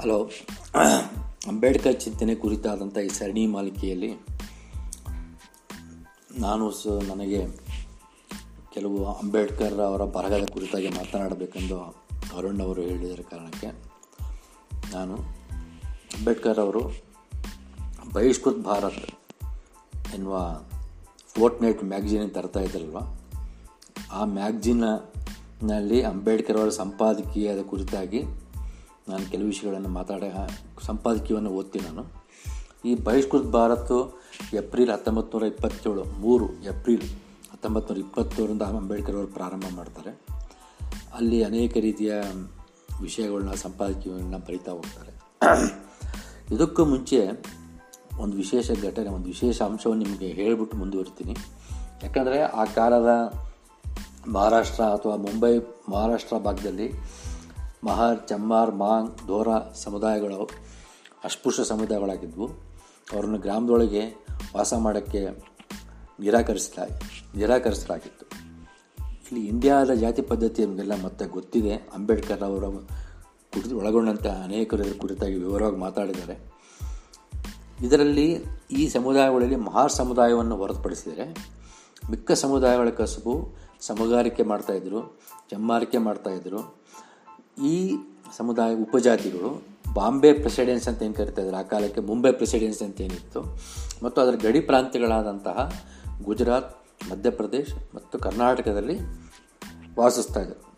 Hello. Ambedkar ಚಿಂತನೆ ಕುರಿತಾದಂಥ ಈ ಸರಣಿ ಮಾಲಿಕೆಯಲ್ಲಿ ನಾನು ಸ ನನಗೆ ಕೆಲವು ಅಂಬೇಡ್ಕರ್ ಅವರ ಬರಹದ ಕುರಿತಾಗಿ ಮಾತನಾಡಬೇಕೆಂದು ಅರುಣ್ ಅವರು ಹೇಳಿದ ಕಾರಣಕ್ಕೆ ನಾನು ಅಂಬೇಡ್ಕರ್ ಅವರು ಬಹಿಷ್ಕೃತ್ ಭಾರತ್ ಎನ್ನುವ ಫೋರ್ಟ್ ನೈಟ್ ಮ್ಯಾಗ್ಝಿನ್ ತರ್ತಾ ಇದ್ರಲ್ವ ಆ ಮ್ಯಾಗ್ಝಿನ್ನಲ್ಲಿ ಅಂಬೇಡ್ಕರ್ ಅವರ ಸಂಪಾದಕೀಯದ ಕುರಿತಾಗಿ ನಾನು ಕೆಲವು ವಿಷಯಗಳನ್ನು ಮಾತಾಡ ಸಂಪಾದಕೀಯವನ್ನು ಓದ್ತೀನಿ ನಾನು. ಈ ಬಹಿಷ್ಕೃತ ಭಾರತ ಏಪ್ರಿಲ್ ಹತ್ತೊಂಬತ್ತು ನೂರ ಇಪ್ಪತ್ತೇಳು, ಮೂರು ಏಪ್ರಿಲ್ ಹತ್ತೊಂಬತ್ತು ನೂರ ಇಪ್ಪತ್ತೇಳರಿಂದ ಅಂಬೇಡ್ಕರ್ ಅವರು ಪ್ರಾರಂಭ ಮಾಡ್ತಾರೆ. ಅಲ್ಲಿ ಅನೇಕ ರೀತಿಯ ವಿಷಯಗಳನ್ನ, ಸಂಪಾದಕೀಯಗಳನ್ನ ಬರಿತಾ ಹೋಗ್ತಾರೆ. ಇದಕ್ಕೂ ಮುಂಚೆ ಒಂದು ವಿಶೇಷ ಘಟನೆ, ಒಂದು ವಿಶೇಷ ಅಂಶವನ್ನು ನಿಮಗೆ ಹೇಳಿಬಿಟ್ಟು ಮುಂದುವರಿತೀನಿ. ಯಾಕಂದರೆ ಆ ಕಾಲದ ಮಹಾರಾಷ್ಟ್ರ ಅಥವಾ ಮುಂಬೈ ಮಹಾರಾಷ್ಟ್ರ ಭಾಗದಲ್ಲಿ ಮಹಾರ್, ಚಮ್ಮಾರ್, ಮಾಂಗ್, ದೋರಾ ಸಮುದಾಯಗಳು ಅಸ್ಪೃಶ್ಯ ಸಮುದಾಯಗಳಾಗಿದ್ವು. ಅವರನ್ನು ಗ್ರಾಮದೊಳಗೆ ವಾಸ ಮಾಡೋಕ್ಕೆ ನಿರಾಕರಿಸ್ಲಾ, ನಿರಾಕರಿಸಲಾಗಿತ್ತು. ಇಲ್ಲಿ ಇಂಡಿಯಾದ ಜಾತಿ ಪದ್ಧತಿ ನಮಗೆಲ್ಲ ಮತ್ತೆ ಗೊತ್ತಿದೆ. ಅಂಬೇಡ್ಕರ್ ಅವರ ಕುರಿತು ಒಳಗೊಂಡಂಥ ಅನೇಕರ ಕುರಿತಾಗಿ ವಿವರವಾಗಿ ಮಾತಾಡಿದ್ದಾರೆ. ಇದರಲ್ಲಿ ಈ ಸಮುದಾಯಗಳಲ್ಲಿ ಮಹಾರ್ ಸಮುದಾಯವನ್ನು ಹೊರತುಪಡಿಸಿದರೆ ಮಿಕ್ಕ ಸಮುದಾಯಗಳ ಕಸುಬು ಸಮಗಾರಿಕೆ ಮಾಡ್ತಾಯಿದ್ರು ಚಮ್ಮಾರಿಕೆ ಮಾಡ್ತಾಯಿದ್ರು ಈ ಸಮುದಾಯ ಉಪಜಾತಿಗಳು ಬಾಂಬೆ ಪ್ರೆಸಿಡೆನ್ಸ್ ಅಂತ ಏನು ಕರಿತಾ ಇದ್ರು? ಆ ಕಾಲಕ್ಕೆ ಮುಂಬೈ ಪ್ರೆಸಿಡೆನ್ಸ್ ಅಂತ ಏನಿತ್ತು? ಮತ್ತು ಅದರ ಗಡಿ ಪ್ರಾಂತ್ಯಗಳಾದಂತಹ ಗುಜರಾತ್, ಮಧ್ಯಪ್ರದೇಶ್ ಮತ್ತು ಕರ್ನಾಟಕದಲ್ಲಿ ವಾಸಿಸ್ತಾ ಇದ್ದರು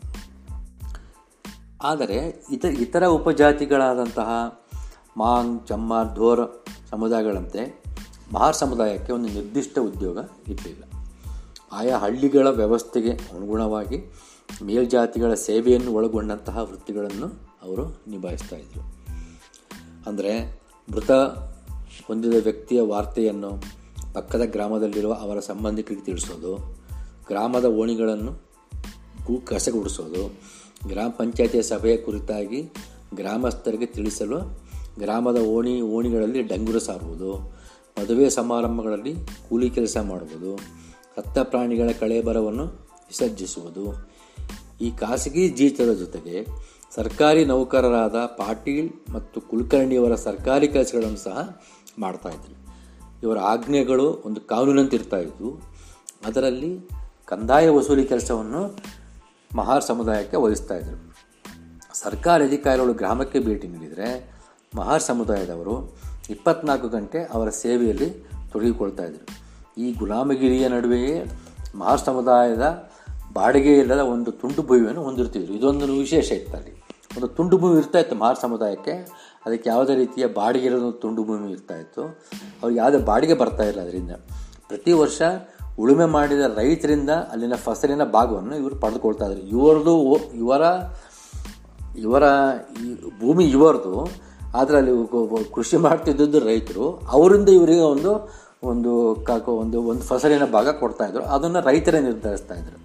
ಆದರೆ ಇತ, ಇತರ ಉಪಜಾತಿಗಳಾದಂತಹ ಮಾಂಗ್, ಚಮ್ಮಾರ್, ಧೋರ್ ಸಮುದಾಯಗಳಂತೆ ಮಹಾರ್ ಸಮುದಾಯಕ್ಕೆ ಒಂದು ನಿರ್ದಿಷ್ಟ ಉದ್ಯೋಗ ಇರಲಿಲ್ಲ. ಆಯಾ ಹಳ್ಳಿಗಳ ವ್ಯವಸ್ಥೆಗೆ ಅನುಗುಣವಾಗಿ ಮೇಲ್ಜಾತಿಗಳ ಸೇವೆಯನ್ನು ಒಳಗೊಂಡಂತಹ ವೃತ್ತಿಗಳನ್ನು ಅವರು ನಿಭಾಯಿಸ್ತಾ ಇದ್ದರು ಅಂದರೆ ಮೃತ ಹೊಂದಿದ ವ್ಯಕ್ತಿಯ ವಾರ್ತೆಯನ್ನು ಪಕ್ಕದ ಗ್ರಾಮದಲ್ಲಿರುವ ಅವರ ಸಂಬಂಧಿಕರಿಗೆ ತಿಳಿಸೋದು, ಗ್ರಾಮದ ಓಣಿಗಳನ್ನು ಕೂ ಕಸಗುಡಿಸೋದು, ಗ್ರಾಮ ಪಂಚಾಯತಿಯ ಸಭೆಯ ಕುರಿತಾಗಿ ಗ್ರಾಮಸ್ಥರಿಗೆ ತಿಳಿಸಲು ಗ್ರಾಮದ ಓಣಿ, ಓಣಿಗಳಲ್ಲಿ ಡಂಗುರ ಸಾರುವುದು, ಮದುವೆ ಸಮಾರಂಭಗಳಲ್ಲಿ ಕೂಲಿ ಕೆಲಸ ಮಾಡುವುದು, ಹತ್ತ ಪ್ರಾಣಿಗಳ ಕಳೆಬರವನ್ನು ವಿಸರ್ಜಿಸುವುದು ಈ ಖಾಸಗಿ ಜೀತದ ಜೊತೆಗೆ ಸರ್ಕಾರಿ ನೌಕರರಾದ ಪಾಟೀಲ್ ಮತ್ತು ಕುಲಕರ್ಣಿಯವರ ಸರ್ಕಾರಿ ಕೆಲಸಗಳನ್ನು ಸಹ ಮಾಡ್ತಾಯಿದ್ರು ಇವರ ಆಜ್ಞೆಗಳು ಒಂದು ಕಾನೂನಂತೆ ಇದ್ವು. ಅದರಲ್ಲಿ ಕಂದಾಯ ವಸೂಲಿ ಕೆಲಸವನ್ನು ಮಹಾರ್ ಸಮುದಾಯಕ್ಕೆ ವಹಿಸ್ತಾ ಇದ್ದರು. ಸರ್ಕಾರಿ ಅಧಿಕಾರಿಗಳು ಗ್ರಾಮಕ್ಕೆ ಭೇಟಿ ನೀಡಿದರೆ ಮಹಾರ್ ಸಮುದಾಯದವರು ಇಪ್ಪತ್ನಾಲ್ಕು ಗಂಟೆ ಅವರ ಸೇವೆಯಲ್ಲಿ ತೊಡಗಿಕೊಳ್ತಾ ಇದ್ದರು. ಈ ಗುಲಾಮಗಿರಿಯ ನಡುವೆಯೇ ಮಹಾರ್ ಸಮುದಾಯದ ಬಾಡಿಗೆ ಇಲ್ಲದ ಒಂದು ತುಂಡು ಭೂಮಿಯನ್ನು ಹೊಂದಿರ್ತಿದ್ರು ಇದೊಂದು ವಿಶೇಷ ಇತ್ತು ಅಲ್ಲಿ ಒಂದು ತುಂಡು ಭೂಮಿ ಇರ್ತಾ ಇತ್ತು ಮಹಾರ್ ಸಮುದಾಯಕ್ಕೆ. ಅದಕ್ಕೆ ಯಾವುದೇ ರೀತಿಯ ಬಾಡಿಗೆ ಇರೋದು ತುಂಡು ಭೂಮಿ ಇರ್ತಾ ಇತ್ತು. ಅವ್ರಿಗೆ ಯಾವುದೇ ಬಾಡಿಗೆ ಬರ್ತಾ ಇಲ್ಲ ಅದರಿಂದ. ಪ್ರತಿ ವರ್ಷ ಉಳುಮೆ ಮಾಡಿದ ರೈತರಿಂದ ಅಲ್ಲಿನ ಫಸಲಿನ ಭಾಗವನ್ನು ಇವರು ಪಡೆದುಕೊಳ್ತಾ ಇದ್ರು. ಇವರದು ಇವರ ಇವರ ಭೂಮಿ ಇವರದು ಆದರೆ ಅಲ್ಲಿ ಕೃಷಿ ಮಾಡ್ತಿದ್ದದ್ದು ರೈತರು. ಅವರಿಂದ ಇವರಿಗೆ ಒಂದು ಒಂದು ಕಾಕ ಒಂದು ಒಂದು ಫಸಲಿನ ಭಾಗ ಕೊಡ್ತಾಯಿದ್ರು ಅದನ್ನು ರೈತರೇ ನಿರ್ಧರಿಸ್ತಾ ಇದ್ರು.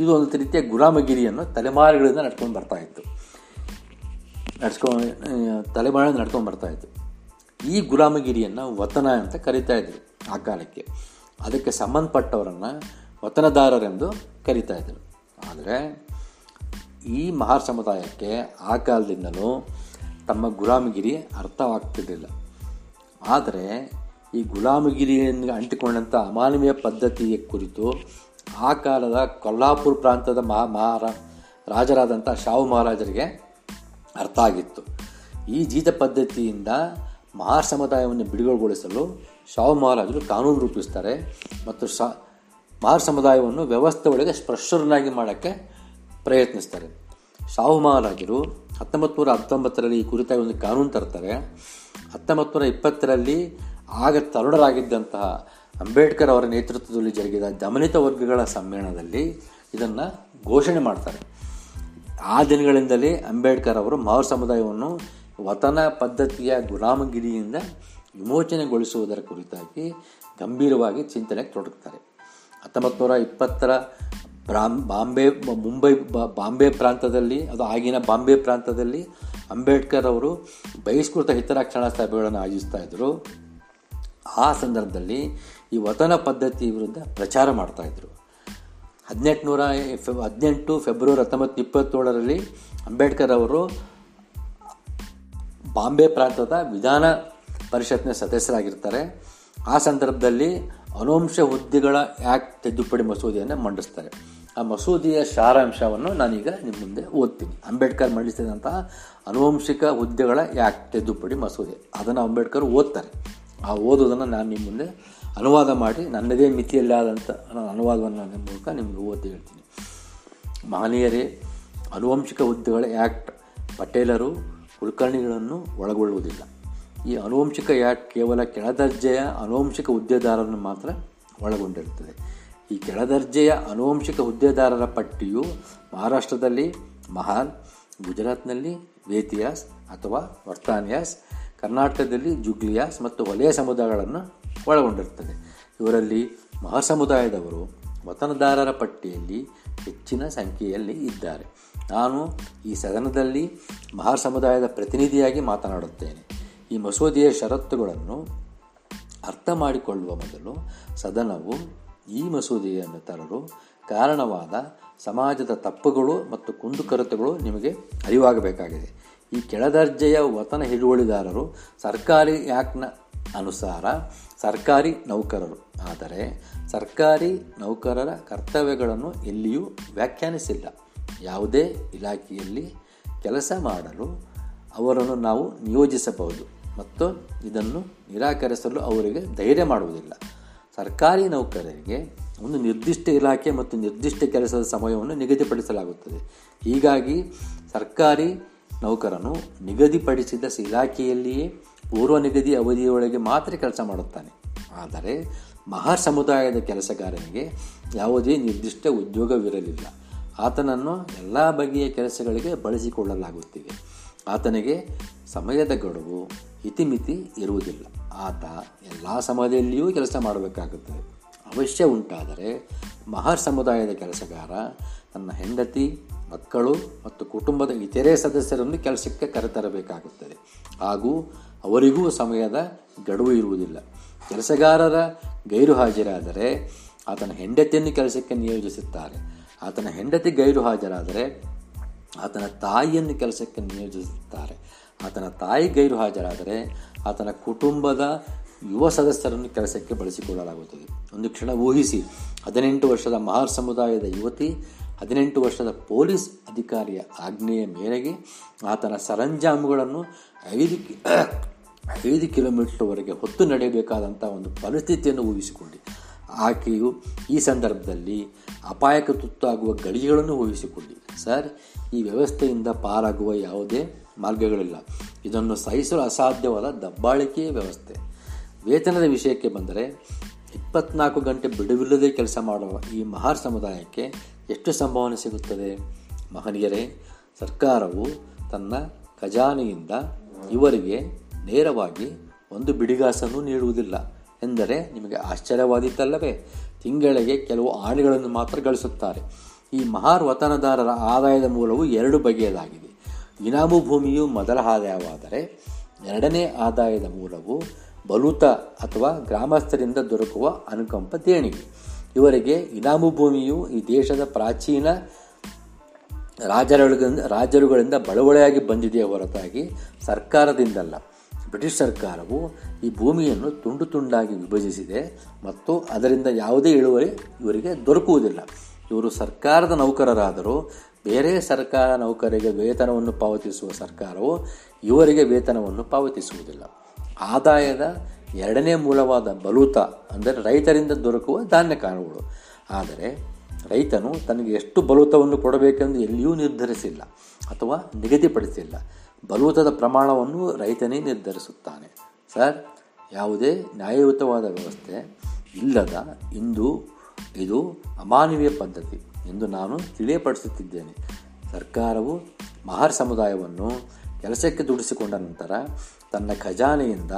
ಇದು ಒಂದು ರೀತಿಯ ಗುಲಾಮಗಿರಿಯನ್ನು ತಲೆಮಾರುಗಳಿಂದ ನಡ್ಕೊಂಡು ಬರ್ತಾಯಿತ್ತು ನಡ್ಸ್ಕೊಂಡು ತಲೆಮಾರಿನ ನಡ್ಕೊಂಡು ಬರ್ತಾಯಿತ್ತು ಈ ಗುಲಾಮಗಿರಿಯನ್ನು ವತನ ಅಂತ ಕರಿತಾ ಇದ್ರು ಆ ಕಾಲಕ್ಕೆ. ಅದಕ್ಕೆ ಸಂಬಂಧಪಟ್ಟವರನ್ನು ವತನದಾರರೆಂದು ಕರಿತಾ ಇದ್ರು. ಆದರೆ ಈ ಮಹಾರ್ ಸಮುದಾಯಕ್ಕೆ ಆ ಕಾಲದಿಂದಲೂ ತಮ್ಮ ಗುಲಾಮಗಿರಿ ಅರ್ಥವಾಗ್ತಿರಲಿಲ್ಲ. ಆದರೆ ಈ ಗುಲಾಮಗಿರಿಯನ್ನು ಅಂಟಿಕೊಂಡಂಥ ಅಮಾನವೀಯ ಪದ್ಧತಿಯ ಕುರಿತು ಆ ಕಾಲದ ಕೊಲ್ಲಾಪುರ ಪ್ರಾಂತದ ಮಹಾ ಮಹಾರ ರಾಜರಾದಂಥ ಶಾಹು ಮಹಾರಾಜರಿಗೆ ಅರ್ಥ ಆಗಿತ್ತು. ಈ ಜೀತ ಪದ್ಧತಿಯಿಂದ ಮಹಾರ್ ಸಮುದಾಯವನ್ನು ಬಿಡುಗಡೆಗೊಳಿಸಲು ಶಾಹು ಮಹಾರಾಜರು ಕಾನೂನು ರೂಪಿಸ್ತಾರೆ ಮತ್ತು ಶಾ ಮಹಾರ್ ಸಮುದಾಯವನ್ನು ವ್ಯವಸ್ಥೆ ಒಳಗೆ ಸ್ಪರ್ಶರನ್ನಾಗಿ ಮಾಡೋಕ್ಕೆ ಪ್ರಯತ್ನಿಸ್ತಾರೆ. ಶಾಹು ಮಹಾರಾಜರು ಹತ್ತೊಂಬತ್ತು ನೂರ ಹತ್ತೊಂಬತ್ತರಲ್ಲಿ ಈ ಕುರಿತಾಗಿ ಒಂದು ಕಾನೂನು ತರ್ತಾರೆ. ಹತ್ತೊಂಬತ್ತು ನೂರ ಇಪ್ಪತ್ತರಲ್ಲಿ ಆಗ ತರುಣರಾಗಿದ್ದಂತಹ ಅಂಬೇಡ್ಕರ್ ಅವರ ನೇತೃತ್ವದಲ್ಲಿ ಜರುಗಿದ ದಮನಿತ ವರ್ಗಗಳ ಸಮ್ಮೇಳನದಲ್ಲಿ ಇದನ್ನು ಘೋಷಣೆ ಮಾಡ್ತಾರೆ. ಆ ದಿನಗಳಿಂದಲೇ ಅಂಬೇಡ್ಕರ್ ಅವರು ಮೌರ್ ಸಮುದಾಯವನ್ನು ವತನ ಪದ್ಧತಿಯ ಗುಲಾಮಗಿರಿಯಿಂದ ವಿಮೋಚನೆಗೊಳಿಸುವುದರ ಕುರಿತಾಗಿ ಗಂಭೀರವಾಗಿ ಚಿಂತನೆಗೆ ತೊಡಗುತ್ತಾರೆ ಹತ್ತೊಂಬತ್ತು ನೂರ ಇಪ್ಪತ್ತರ ಬಾಂಬೆ, ಮುಂಬೈ ಬಾಂಬೆ ಪ್ರಾಂತದಲ್ಲಿ, ಅದು ಆಗಿನ ಬಾಂಬೆ ಪ್ರಾಂತದಲ್ಲಿ ಅಂಬೇಡ್ಕರ್ ಅವರು ಬಹಿಷ್ಕೃತ ಹಿತರಕ್ಷಣಾ ಸಭೆಗಳನ್ನು ಆಯೋಜಿಸ್ತಾ ಇದ್ದರು. ಆ ಸಂದರ್ಭದಲ್ಲಿ ಈ ವತನ ಪದ್ಧತಿ ವಿರುದ್ಧ ಪ್ರಚಾರ ಮಾಡ್ತಾಯಿದ್ರು ಹದಿನೆಂಟುನೂರ ಫೆಬ್ ಹದಿನೆಂಟು ಫೆಬ್ರವರಿ ಹತ್ತೊಂಬತ್ತು ಇಪ್ಪತ್ತೇಳರಲ್ಲಿ ಅಂಬೇಡ್ಕರ್ ಅವರು ಬಾಂಬೆ ಪ್ರಾಂತದ ವಿಧಾನ ಪರಿಷತ್ನ ಸದಸ್ಯರಾಗಿರ್ತಾರೆ. ಆ ಸಂದರ್ಭದಲ್ಲಿ ಅನುವಂಶ ಹುದ್ದೆಗಳ ಆ್ಯಕ್ಟ್ ತಿದ್ದುಪಡಿ ಮಸೂದೆಯನ್ನು ಮಂಡಿಸ್ತಾರೆ. ಆ ಮಸೂದೆಯ ಸಾರಾಂಶವನ್ನು ನಾನೀಗ ನಿಮ್ಮ ಮುಂದೆ ಓದ್ತೀನಿ. ಅಂಬೇಡ್ಕರ್ ಮಂಡಿಸಿದಂತಹ ಅನುವಂಶಿಕ ಹುದ್ದೆಗಳ ಆ್ಯಕ್ಟ್ ತಿದ್ದುಪಡಿ ಮಸೂದೆ. ಅದನ್ನು ಅಂಬೇಡ್ಕರ್ ಓದ್ತಾರೆ. ಆ ಓದೋದನ್ನು ನಾನು ನಿಮ್ಮ ಮುಂದೆ ಅನುವಾದ ಮಾಡಿ ನನ್ನದೇ ಮಿತಿಯಲ್ಲಾದಂಥ ಅನುವಾದವನ್ನು ನನ್ನ ಮೂಲಕ ನಿಮಗೆ ಓದಿ ಹೇಳ್ತೀನಿ. ಮಹನೀಯರೇ ಅನುವಂಶಿಕ ಹುದ್ದೆಗಳ ಆ್ಯಕ್ಟ್ ಪಟೇಲರು ಕುಲಕರ್ಣಿಗಳನ್ನು ಒಳಗೊಳ್ಳುವುದಿಲ್ಲ. ಈ ಅನುವಂಶಿಕ ಆ್ಯಕ್ಟ್ ಕೇವಲ ಕೆಳದರ್ಜೆಯ ಅನುವಂಶಿಕ ಹುದ್ದೆದಾರರನ್ನು ಮಾತ್ರ ಒಳಗೊಂಡಿರುತ್ತದೆ. ಈ ಕೆಳದರ್ಜೆಯ ಅನುವಂಶಿಕ ಹುದ್ದೆದಾರರ ಪಟ್ಟಿಯು ಮಹಾರಾಷ್ಟ್ರದಲ್ಲಿ ಮಹಾನ್, ಗುಜರಾತ್ನಲ್ಲಿ ವೇತಿಯಾಸ್ ಅಥವಾ ವರ್ತಾನಿಯಾಸ್ ಕರ್ನಾಟಕದಲ್ಲಿ ಜುಗ್ಲಿಯಾಸ್ ಮತ್ತು ವಲಯ ಸಮುದಾಯಗಳನ್ನು ಒಳಗೊಂಡಿರ್ತದೆ. ಇವರಲ್ಲಿ ಮಹಾಸಮುದಾಯದವರು ವತನದಾರರ ಪಟ್ಟಿಯಲ್ಲಿ ಹೆಚ್ಚಿನ ಸಂಖ್ಯೆಯಲ್ಲಿ ಇದ್ದಾರೆ. ನಾನು ಈ ಸದನದಲ್ಲಿ ಮಹಾ ಸಮುದಾಯದ ಪ್ರತಿನಿಧಿಯಾಗಿ ಮಾತನಾಡುತ್ತೇನೆ. ಈ ಮಸೂದೆಯ ಷರತ್ತುಗಳನ್ನು ಅರ್ಥ ಮಾಡಿಕೊಳ್ಳುವ ಮೊದಲು ಸದನವು ಈ ಮಸೂದೆಯನ್ನು ತರಲು ಕಾರಣವಾದ ಸಮಾಜದ ತಪ್ಪುಗಳು ಮತ್ತು ಕುಂದುಕೊರತೆಗಳು ನಿಮಗೆ ಅರಿವಾಗಬೇಕಾಗಿದೆ. ಈ ಕೆಳದರ್ಜೆಯ ವತನ ಹಿಡುವಳಿದಾರರು ಸರ್ಕಾರಿ ಆ್ಯಕ್ಟ್ನ ಅನುಸಾರ ಸರ್ಕಾರಿ ನೌಕರರು. ಆದರೆ ಸರ್ಕಾರಿ ನೌಕರರ ಕರ್ತವ್ಯಗಳನ್ನು ಎಲ್ಲಿಯೂ ವ್ಯಾಖ್ಯಾನಿಸಿಲ್ಲ. ಯಾವುದೇ ಇಲಾಖೆಯಲ್ಲಿ ಕೆಲಸ ಮಾಡಲು ಅವರನ್ನು ನಾವು ನಿಯೋಜಿಸಬಹುದು ಮತ್ತು ಇದನ್ನು ನಿರಾಕರಿಸಲು ಅವರಿಗೆ ಧೈರ್ಯ ಮಾಡುವುದಿಲ್ಲ. ಸರ್ಕಾರಿ ನೌಕರರಿಗೆ ಒಂದು ನಿರ್ದಿಷ್ಟ ಇಲಾಖೆ ಮತ್ತು ನಿರ್ದಿಷ್ಟ ಕೆಲಸದ ಸಮಯವನ್ನು ನಿಗದಿಪಡಿಸಲಾಗುತ್ತದೆ. ಹೀಗಾಗಿ ಸರ್ಕಾರಿ ನೌಕರನು ನಿಗದಿಪಡಿಸಿದ ಇಲಾಖೆಯಲ್ಲಿಯೇ ಪೂರ್ವ ನಿಗದಿ ಅವಧಿಯೊಳಗೆ ಮಾತ್ರ ಕೆಲಸ ಮಾಡುತ್ತಾನೆ. ಆದರೆ ಮಹಾ ಸಮುದಾಯದ ಕೆಲಸಗಾರನಿಗೆ ಯಾವುದೇ ನಿರ್ದಿಷ್ಟ ಉದ್ಯೋಗವಿರಲಿಲ್ಲ. ಆತನನ್ನು ಎಲ್ಲ ಬಗೆಯ ಕೆಲಸಗಳಿಗೆ ಬಳಸಿಕೊಳ್ಳಲಾಗುತ್ತಿದೆ. ಆತನಿಗೆ ಸಮಯದ ಗಡುವು, ಇತಿಮಿತಿ ಇರುವುದಿಲ್ಲ. ಆತ ಎಲ್ಲ ಸಮಯದಲ್ಲಿಯೂ ಕೆಲಸ ಮಾಡಬೇಕಾಗುತ್ತದೆ. ಅವಶ್ಯ ಉಂಟಾದರೆ ಮಹಾರ್ ಸಮುದಾಯದ ಕೆಲಸಗಾರ, ತನ್ನ ಹೆಂಡತಿ, ಮಕ್ಕಳು ಮತ್ತು ಕುಟುಂಬದ ಇತರೆ ಸದಸ್ಯರನ್ನು ಕೆಲಸಕ್ಕೆ ಕರೆತರಬೇಕಾಗುತ್ತದೆ. ಹಾಗೂ ಅವರಿಗೂ ಸಮಯದ ಗಡುವು ಇರುವುದಿಲ್ಲ. ಕೆಲಸಗಾರರ ಗೈರು ಹಾಜರಾದರೆ ಆತನ ಹೆಂಡತಿಯನ್ನು ಕೆಲಸಕ್ಕೆ ನಿಯೋಜಿಸುತ್ತಾರೆ. ಆತನ ಹೆಂಡತಿ ಗೈರು ಹಾಜರಾದರೆ ಆತನ ತಾಯಿಯನ್ನು ಕೆಲಸಕ್ಕೆ ನಿಯೋಜಿಸುತ್ತಾರೆ. ಆತನ ತಾಯಿ ಗೈರು ಹಾಜರಾದರೆ ಆತನ ಕುಟುಂಬದ ಯುವ ಸದಸ್ಯರನ್ನು ಕೆಲಸಕ್ಕೆ ಬಳಸಿಕೊಳ್ಳಲಾಗುತ್ತದೆ. ಒಂದು ಕ್ಷಣ ಊಹಿಸಿ, ಹದಿನೆಂಟು ವರ್ಷದ ಮಹಾರ್ ಸಮುದಾಯದ ಯುವತಿ, ಹದಿನೆಂಟು ವರ್ಷದ ಪೊಲೀಸ್ ಅಧಿಕಾರಿಯ ಆಜ್ಞೆಯ ಮೇರೆಗೆ ಆತನ ಸರಂಜಾಮುಗಳನ್ನು ಐದು ಐದು ಕಿಲೋಮೀಟರ್ವರೆಗೆ ಹೊತ್ತು ನಡೆಯಬೇಕಾದಂಥ ಒಂದು ಪರಿಸ್ಥಿತಿಯನ್ನು ಊಹಿಸಿಕೊಂಡಿ. ಆಕೆಯು ಈ ಸಂದರ್ಭದಲ್ಲಿ ಅಪಾಯಕ್ಕೆ ತುತ್ತಾಗುವ ಗಡಿಗಳನ್ನು ಊಹಿಸಿಕೊಳ್ಳಿ ಸರ್, ಈ ವ್ಯವಸ್ಥೆಯಿಂದ ಪಾರಾಗುವ ಯಾವುದೇ ಮಾರ್ಗಗಳಿಲ್ಲ. ಇದನ್ನು ಸಹಿಸಲು ಅಸಾಧ್ಯವಾದ ದಬ್ಬಾಳಿಕೆಯ ವ್ಯವಸ್ಥೆ. ವೇತನದ ವಿಷಯಕ್ಕೆ ಬಂದರೆ ಇಪ್ಪತ್ನಾಲ್ಕು ಗಂಟೆ ಬಿಡುವಿಲ್ಲದೆ ಕೆಲಸ ಮಾಡುವ ಈ ಮಹಾರ್ ಸಮುದಾಯಕ್ಕೆ ಎಷ್ಟು ಸಂಭಾವನೆ ಸಿಗುತ್ತದೆ? ಮಹನೀಯರೇ, ಸರ್ಕಾರವು ತನ್ನ ಖಜಾನೆಯಿಂದ ಇವರಿಗೆ ನೇರವಾಗಿ ಒಂದು ಬಿಡಿಗಾಸನ್ನು ನೀಡುವುದಿಲ್ಲ ಎಂದರೆ ನಿಮಗೆ ಆಶ್ಚರ್ಯವಾದೀತಲ್ಲವೇ? ತಿಂಗಳಿಗೆ ಕೆಲವು ಆಣೆಗಳನ್ನು ಮಾತ್ರ ಗಳಿಸುತ್ತಾರೆ. ಈ ಮಹಾರ್ ವತನದಾರರ ಆದಾಯದ ಮೂಲವು ಎರಡು ಬಗೆಯದಾಗಿದೆ. ಇನಾಮು ಭೂಮಿಯು ಮೊದಲ ಆದಾಯವಾದರೆ ಎರಡನೇ ಆದಾಯದ ಮೂಲವು ಬಲೂತ ಅಥವಾ ಗ್ರಾಮಸ್ಥರಿಂದ ದೊರಕುವ ಅನುಕಂಪ ದೇಣಿಗೆ. ಇವರಿಗೆ ಇನಾಮು ಭೂಮಿಯು ಈ ದೇಶದ ಪ್ರಾಚೀನ ರಾಜರುಗಳಿಂದ ರಾಜರುಗಳಿಂದ ಬಳುವಳೆಯಾಗಿ ಬಂದಿದೆಯೇ ಹೊರತಾಗಿ ಸರ್ಕಾರದಿಂದಲ್ಲ. ಬ್ರಿಟಿಷ್ ಸರ್ಕಾರವು ಈ ಭೂಮಿಯನ್ನು ತುಂಡು ತುಂಡಾಗಿ ವಿಭಜಿಸಿದೆ ಮತ್ತು ಅದರಿಂದ ಯಾವುದೇ ಇಳುವರಿ ಇವರಿಗೆ ದೊರಕುವುದಿಲ್ಲ. ಇವರು ಸರ್ಕಾರದ ನೌಕರರಾದರೂ ಬೇರೆ ಸರ್ಕಾರ ನೌಕರಿಗೆ ವೇತನವನ್ನು ಪಾವತಿಸುವ ಸರ್ಕಾರವು ಇವರಿಗೆ ವೇತನವನ್ನು ಪಾವತಿಸುವುದಿಲ್ಲ. ಆದಾಯದ ಎರಡನೇ ಮೂಲವಾದ ಬಲೂತ ಅಂದರೆ ರೈತರಿಂದ ದೊರಕುವ ಧಾನ್ಯ ಕಾಳುಗಳು. ಆದರೆ ರೈತನು ತನಗೆ ಎಷ್ಟು ಬಲೂತವನ್ನು ಕೊಡಬೇಕೆಂದು ಎಲ್ಲಿಯೂ ನಿರ್ಧರಿಸಿಲ್ಲ ಅಥವಾ ನಿಗದಿಪಡಿಸಿಲ್ಲ. ಬಲೂತದ ಪ್ರಮಾಣವನ್ನು ರೈತನೇ ನಿರ್ಧರಿಸುತ್ತಾನೆ. ಸರ್, ಯಾವುದೇ ನ್ಯಾಯಯುತವಾದ ವ್ಯವಸ್ಥೆ ಇಲ್ಲದ ಇಂದು ಇದು ಅಮಾನವೀಯ ಪದ್ಧತಿ ಎಂದು ನಾನು ತಿಳಿಯಪಡಿಸುತ್ತಿದ್ದೇನೆ. ಸರ್ಕಾರವು ಮಹಾರ್ ಸಮುದಾಯವನ್ನು ಕೆಲಸಕ್ಕೆ ದುಡಿಸಿಕೊಂಡ ನಂತರ ತನ್ನ ಖಜಾನೆಯಿಂದ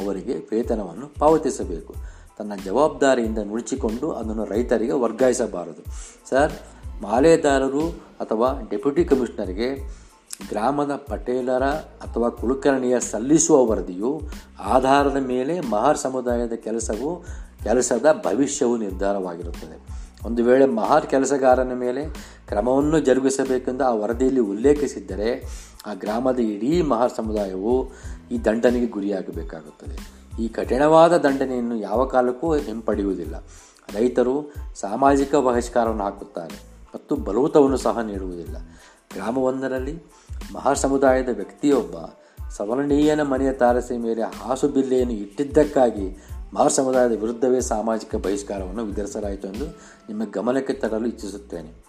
ಅವರಿಗೆ ವೇತನವನ್ನು ಪಾವತಿಸಬೇಕು. ತನ್ನ ಜವಾಬ್ದಾರಿಯಿಂದ ನುಡಿಚಿಕೊಂಡು ಅದನ್ನು ರೈತರಿಗೆ ವರ್ಗಾಯಿಸಬಾರದು. ಸರ್, ಮಾಲೇದಾರರು ಅಥವಾ ಡೆಪ್ಯೂಟಿ ಕಮಿಷನರ್ಗೆ ಗ್ರಾಮದ ಪಟೇಲರ ಅಥವಾ ಕುಲಕರ್ಣಿಯ ಸಲ್ಲಿಸುವ ವರದಿಯು ಆಧಾರದ ಮೇಲೆ ಮಹಾರ್ ಸಮುದಾಯದ ಕೆಲಸವು, ಕೆಲಸದ ಭವಿಷ್ಯವು ನಿರ್ಧಾರವಾಗಿರುತ್ತದೆ. ಒಂದು ವೇಳೆ ಮಹಾರ್ ಕೆಲಸಗಾರನ ಮೇಲೆ ಕ್ರಮವನ್ನು ಜರುಗಿಸಬೇಕೆಂದು ಆ ವರದಿಯಲ್ಲಿ ಉಲ್ಲೇಖಿಸಿದ್ದರೆ ಆ ಗ್ರಾಮದ ಇಡೀ ಮಹಾ ಸಮುದಾಯವು ಈ ದಂಡನೆಗೆ ಗುರಿಯಾಗಬೇಕಾಗುತ್ತದೆ. ಈ ಕಠಿಣವಾದ ದಂಡನೆಯನ್ನು ಯಾವ ಕಾಲಕ್ಕೂ ಹಿಂಪಡೆಯುವುದಿಲ್ಲ. ರೈತರು ಸಾಮಾಜಿಕ ಬಹಿಷ್ಕಾರವನ್ನು ಹಾಕುತ್ತಾರೆ ಮತ್ತು ಬಲೂತವನ್ನು ಸಹ ನೀಡುವುದಿಲ್ಲ. ಗ್ರಾಮವೊಂದರಲ್ಲಿ ಮಹಾ ಸಮುದಾಯದ ವ್ಯಕ್ತಿಯೊಬ್ಬ ಸವರ್ಣೀಯನ ಮನೆಯ ತಾರಸಿ ಮೇಲೆ ಹಾಸು ಬಿಲ್ಲೆಯನ್ನು ಇಟ್ಟಿದ್ದಕ್ಕಾಗಿ ಮಹಾ ಸಮುದಾಯದ ವಿರುದ್ಧವೇ ಸಾಮಾಜಿಕ ಬಹಿಷ್ಕಾರವನ್ನು ವಿಧರಿಸಲಾಯಿತು ಎಂದು ನಿಮ್ಮ ಗಮನಕ್ಕೆ ತರಲು ಇಚ್ಛಿಸುತ್ತೇನೆ.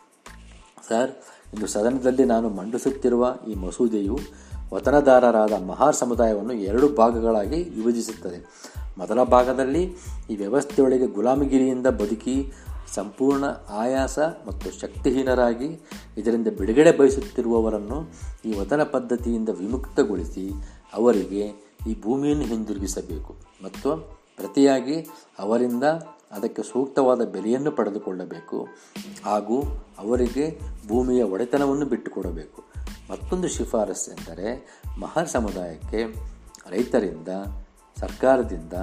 ಸರ್ ಇಂದು ಸದನದಲ್ಲಿ ನಾನು ಮಂಡಿಸುತ್ತಿರುವ ಈ ಮಸೂದೆಯು ವತನದಾರರಾದ ಮಹಾ ಸಮುದಾಯವನ್ನು ಎರಡು ಭಾಗಗಳಾಗಿ ವಿಭಜಿಸುತ್ತದೆ. ಮೊದಲ ಭಾಗದಲ್ಲಿ ಈ ವ್ಯವಸ್ಥೆಯೊಳಗೆ ಗುಲಾಮಗಿರಿಯಿಂದ ಬದುಕಿ ಸಂಪೂರ್ಣ ಆಯಾಸ ಮತ್ತು ಶಕ್ತಿಹೀನರಾಗಿ ಇದರಿಂದ ಬಿಡುಗಡೆ ಬಯಸುತ್ತಿರುವವರನ್ನು ಈ ವತನ ಪದ್ಧತಿಯಿಂದ ವಿಮುಕ್ತಗೊಳಿಸಿ ಅವರಿಗೆ ಈ ಭೂಮಿಯನ್ನು ಹಿಂದಿರುಗಿಸಬೇಕು ಮತ್ತು ಪ್ರತಿಯಾಗಿ ಅವರಿಂದ ಅದಕ್ಕೆ ಸೂಕ್ತವಾದ ಬೆಲೆಯನ್ನು ಪಡೆದುಕೊಳ್ಳಬೇಕು ಹಾಗೂ ಅವರಿಗೆ ಭೂಮಿಯ ಒಡೆತನವನ್ನು ಬಿಟ್ಟುಕೊಡಬೇಕು. ಮತ್ತೊಂದು ಶಿಫಾರಸು ಎಂದರೆ ಮಹರ್ ಸಮುದಾಯಕ್ಕೆ ರೈತರಿಂದ, ಸರ್ಕಾರದಿಂದ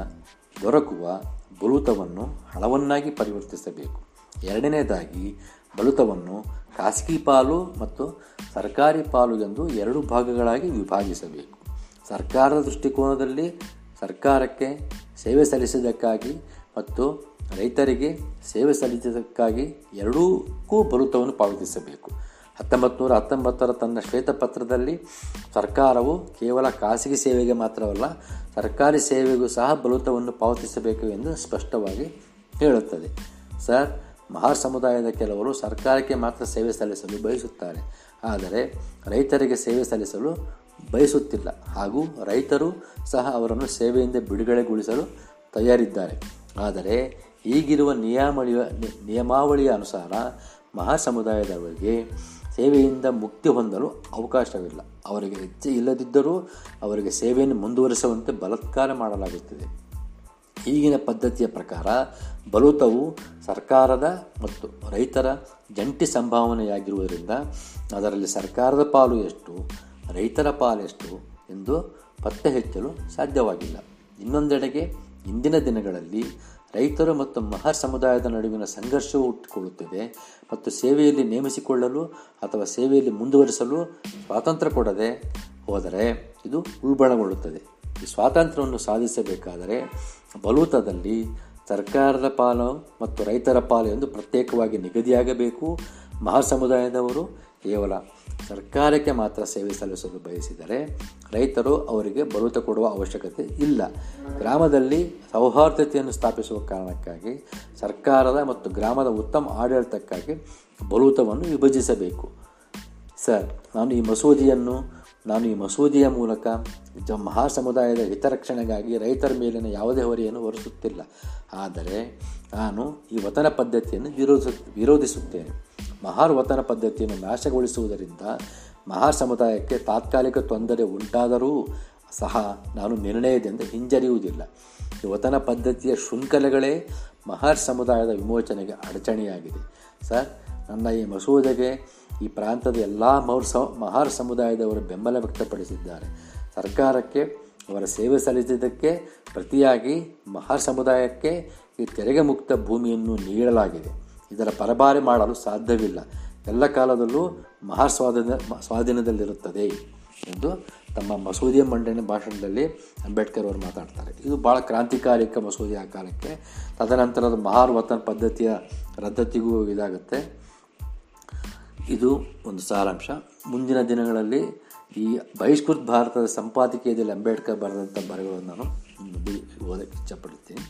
ದೊರಕುವ ಬಲೂತವನ್ನು ಹಣವನ್ನಾಗಿ ಪರಿವರ್ತಿಸಬೇಕು. ಎರಡನೇದಾಗಿ, ಬಲುತವನ್ನು ಖಾಸಗಿ ಪಾಲು ಮತ್ತು ಸರ್ಕಾರಿ ಪಾಲು ಎಂದು ಎರಡು ಭಾಗಗಳಾಗಿ ವಿಭಾಗಿಸಬೇಕು. ಸರ್ಕಾರದ ದೃಷ್ಟಿಕೋನದಲ್ಲಿ ಸರ್ಕಾರಕ್ಕೆ ಸೇವೆ ಸಲ್ಲಿಸಿದ್ದಕ್ಕಾಗಿ ಮತ್ತು ರೈತರಿಗೆ ಸೇವೆ ಸಲ್ಲಿಸಿದ್ದಕ್ಕಾಗಿ ಎರಡೂಕ್ಕೂ ಬಲುತವನ್ನು ಪಾವತಿಸಬೇಕು. ಹತ್ತೊಂಬತ್ತು ನೂರ ಹತ್ತೊಂಬತ್ತರ ತನ್ನ ಶ್ವೇತಪತ್ರದಲ್ಲಿ ಸರ್ಕಾರವು ಕೇವಲ ಖಾಸಗಿ ಸೇವೆಗೆ ಮಾತ್ರವಲ್ಲ, ಸರ್ಕಾರಿ ಸೇವೆಗೂ ಸಹ ಬಲುತವನ್ನು ಪಾವತಿಸಬೇಕು ಎಂದು ಸ್ಪಷ್ಟವಾಗಿ ಹೇಳುತ್ತದೆ. ಸರ್, ಮಹಾರ್ ಸಮುದಾಯದ ಕೆಲವರು ಸರ್ಕಾರಕ್ಕೆ ಮಾತ್ರ ಸೇವೆ ಸಲ್ಲಿಸಲು ಬಯಸುತ್ತಾರೆ. ಆದರೆ ರೈತರಿಗೆ ಸೇವೆ ಸಲ್ಲಿಸಲು ಬಯಸುತ್ತಿಲ್ಲ. ಹಾಗೂ ರೈತರು ಸಹ ಅವರನ್ನು ಸೇವೆಯಿಂದ ಬಿಡುಗಡೆಗೊಳಿಸಲು ತಯಾರಿದ್ದಾರೆ. ಆದರೆ ಈಗಿರುವ ನಿಯಮಾವಳಿಯ ನಿಯಮಾವಳಿಯ ಅನುಸಾರ ಮಹಾಸಮುದಾಯದವರಿಗೆ ಸೇವೆಯಿಂದ ಮುಕ್ತಿ ಹೊಂದಲು ಅವಕಾಶವಿಲ್ಲ. ಅವರಿಗೆ ಹೆಚ್ಚು ಇಲ್ಲದಿದ್ದರೂ ಅವರಿಗೆ ಸೇವೆಯನ್ನು ಮುಂದುವರಿಸುವಂತೆ ಬಲತ್ಕಾರ ಮಾಡಲಾಗುತ್ತದೆ. ಈಗಿನ ಪದ್ಧತಿಯ ಪ್ರಕಾರ ಬಲೂತವು ಸರ್ಕಾರದ ಮತ್ತು ರೈತರ ಜಂಟಿ ಸಂಭಾವನೆಯಾಗಿರುವುದರಿಂದ ಅದರಲ್ಲಿ ಸರ್ಕಾರದ ಪಾಲು ಎಷ್ಟು, ರೈತರ ಪಾಲು ಎಷ್ಟು ಎಂದು ಪತ್ತೆ ಹಚ್ಚಲು ಸಾಧ್ಯವಾಗಿಲ್ಲ. ಇನ್ನೊಂದೆಡೆಗೆ ಇಂದಿನ ದಿನಗಳಲ್ಲಿ ರೈತರು ಮತ್ತು ಮಹರ್ ಸಮುದಾಯದ ನಡುವಿನ ಸಂಘರ್ಷವು ಹುಟ್ಟಿಕೊಳ್ಳುತ್ತಿದೆ ಮತ್ತು ಸೇವೆಯಲ್ಲಿ ನೇಮಿಸಿಕೊಳ್ಳಲು ಅಥವಾ ಸೇವೆಯಲ್ಲಿ ಮುಂದುವರಿಸಲು ಸ್ವಾತಂತ್ರ್ಯ ಕೊಡದೆ ಹೋದರೆ ಇದು ಉಲ್ಬಣಗೊಳ್ಳುತ್ತದೆ. ಈ ಸ್ವಾತಂತ್ರ್ಯವನ್ನು ಸಾಧಿಸಬೇಕಾದರೆ ಬಲೂತದಲ್ಲಿ ಸರ್ಕಾರದ ಪಾಲು ಮತ್ತು ರೈತರ ಪಾಲು ಎಂದು ಪ್ರತ್ಯೇಕವಾಗಿ ನಿಗದಿಯಾಗಬೇಕು. ಮಹಾ ಸಮುದಾಯದವರು ಕೇವಲ ಸರ್ಕಾರಕ್ಕೆ ಮಾತ್ರ ಸೇವೆ ಸಲ್ಲಿಸಲು ಬಯಸಿದರೆ ರೈತರು ಅವರಿಗೆ ಬಲುತ ಕೊಡುವ ಅವಶ್ಯಕತೆ ಇಲ್ಲ. ಗ್ರಾಮದಲ್ಲಿ ಸೌಹಾರ್ದತೆಯನ್ನು ಸ್ಥಾಪಿಸುವ ಕಾರಣಕ್ಕಾಗಿ ಸರ್ಕಾರದ ಮತ್ತು ಗ್ರಾಮದ ಉತ್ತಮ ಆಡಳಿತಕ್ಕಾಗಿ ಬಲುತವನ್ನು ವಿಭಜಿಸಬೇಕು. ಸರ್, ನಾನು ಈ ಮಸೂದಿಯನ್ನು, ನಾನು ಈ ಮಸೂದಿಯ ಮೂಲಕ ಮಹಾ ಸಮುದಾಯದ ಹಿತರಕ್ಷಣೆಗಾಗಿ ರೈತರ ಮೇಲಿನ ಯಾವುದೇ ಹೊರೆಯನ್ನು ಹೊರಿಸುತ್ತಿಲ್ಲ. ಆದರೆ ನಾನು ಈ ವತನ ಪದ್ಧತಿಯನ್ನು ವಿರೋಧಿಸ, ವಿರೋಧಿಸುತ್ತೇನೆ. ಮಹಾರ್ ವತನ ಪದ್ಧತಿಯನ್ನು ನಾಶಗೊಳಿಸುವುದರಿಂದ ಮಹಾರ್ ಸಮುದಾಯಕ್ಕೆ ತಾತ್ಕಾಲಿಕ ತೊಂದರೆ ಉಂಟಾದರೂ ಸಹ ನಾನು ನಿರ್ಣಯದಿಂದ ಹಿಂಜರಿಯುವುದಿಲ್ಲ. ಈ ವತನ ಪದ್ಧತಿಯ ಶೃಂಖಲೆಗಳೇ ಮಹಾರ್ ಸಮುದಾಯದ ವಿಮೋಚನೆಗೆ ಅಡಚಣೆಯಾಗಿದೆ. ಸರ್, ನನ್ನ ಈ ಮಸೂದೆಗೆ ಈ ಪ್ರಾಂತದ ಎಲ್ಲ ಮೌರ್ ಸ, ಮಹಾರ್ ಸಮುದಾಯದವರು ಬೆಂಬಲ ವ್ಯಕ್ತಪಡಿಸಿದ್ದಾರೆ. ಸರ್ಕಾರಕ್ಕೆ, ಅವರ ಸೇವೆ ಸಲ್ಲಿಸಿದ್ದಕ್ಕೆ ಪ್ರತಿಯಾಗಿ ಮಹಾರ್ ಸಮುದಾಯಕ್ಕೆ ಈ ತೆರಿಗೆ ಮುಕ್ತ ಭೂಮಿಯನ್ನು ನೀಡಲಾಗಿದೆ. ಇದರ ಪರಭಾರೆ ಮಾಡಲು ಸಾಧ್ಯವಿಲ್ಲ. ಎಲ್ಲ ಕಾಲದಲ್ಲೂ ಮಹಾ ಸ್ವಾಧೀನ ಸ್ವಾಧೀನದಲ್ಲಿರುತ್ತದೆ ಎಂದು ತಮ್ಮ ಮಸೂದಿಯ ಮಂಡನೆ ಭಾಷಣದಲ್ಲಿ ಅಂಬೇಡ್ಕರ್ ಅವರು ಮಾತಾಡ್ತಾರೆ. ಇದು ಭಾಳ ಕ್ರಾಂತಿಕಾರಿಕ ಮಸೂದೆ ಆ ಕಾಲಕ್ಕೆ. ತದನಂತರದ ಮಹಾರ್ ವತನ್ ಪದ್ಧತಿಯ ರದ್ದತಿಗೂ ಇದಾಗುತ್ತೆ. ಇದು ಒಂದು ಸಾರಾಂಶ. ಮುಂದಿನ ದಿನಗಳಲ್ಲಿ ಈ ಬಹಿಷ್ಕೃತ ಭಾರತದ ಸಂಪಾದಕೀಯದಲ್ಲಿ ಅಂಬೇಡ್ಕರ್ ಬರೆದಂಥ ಬರೆಗಳನ್ನು ನಾನು ಓದಕ್ಕೆ ಇಷ್ಟಪಡುತ್ತೀನಿ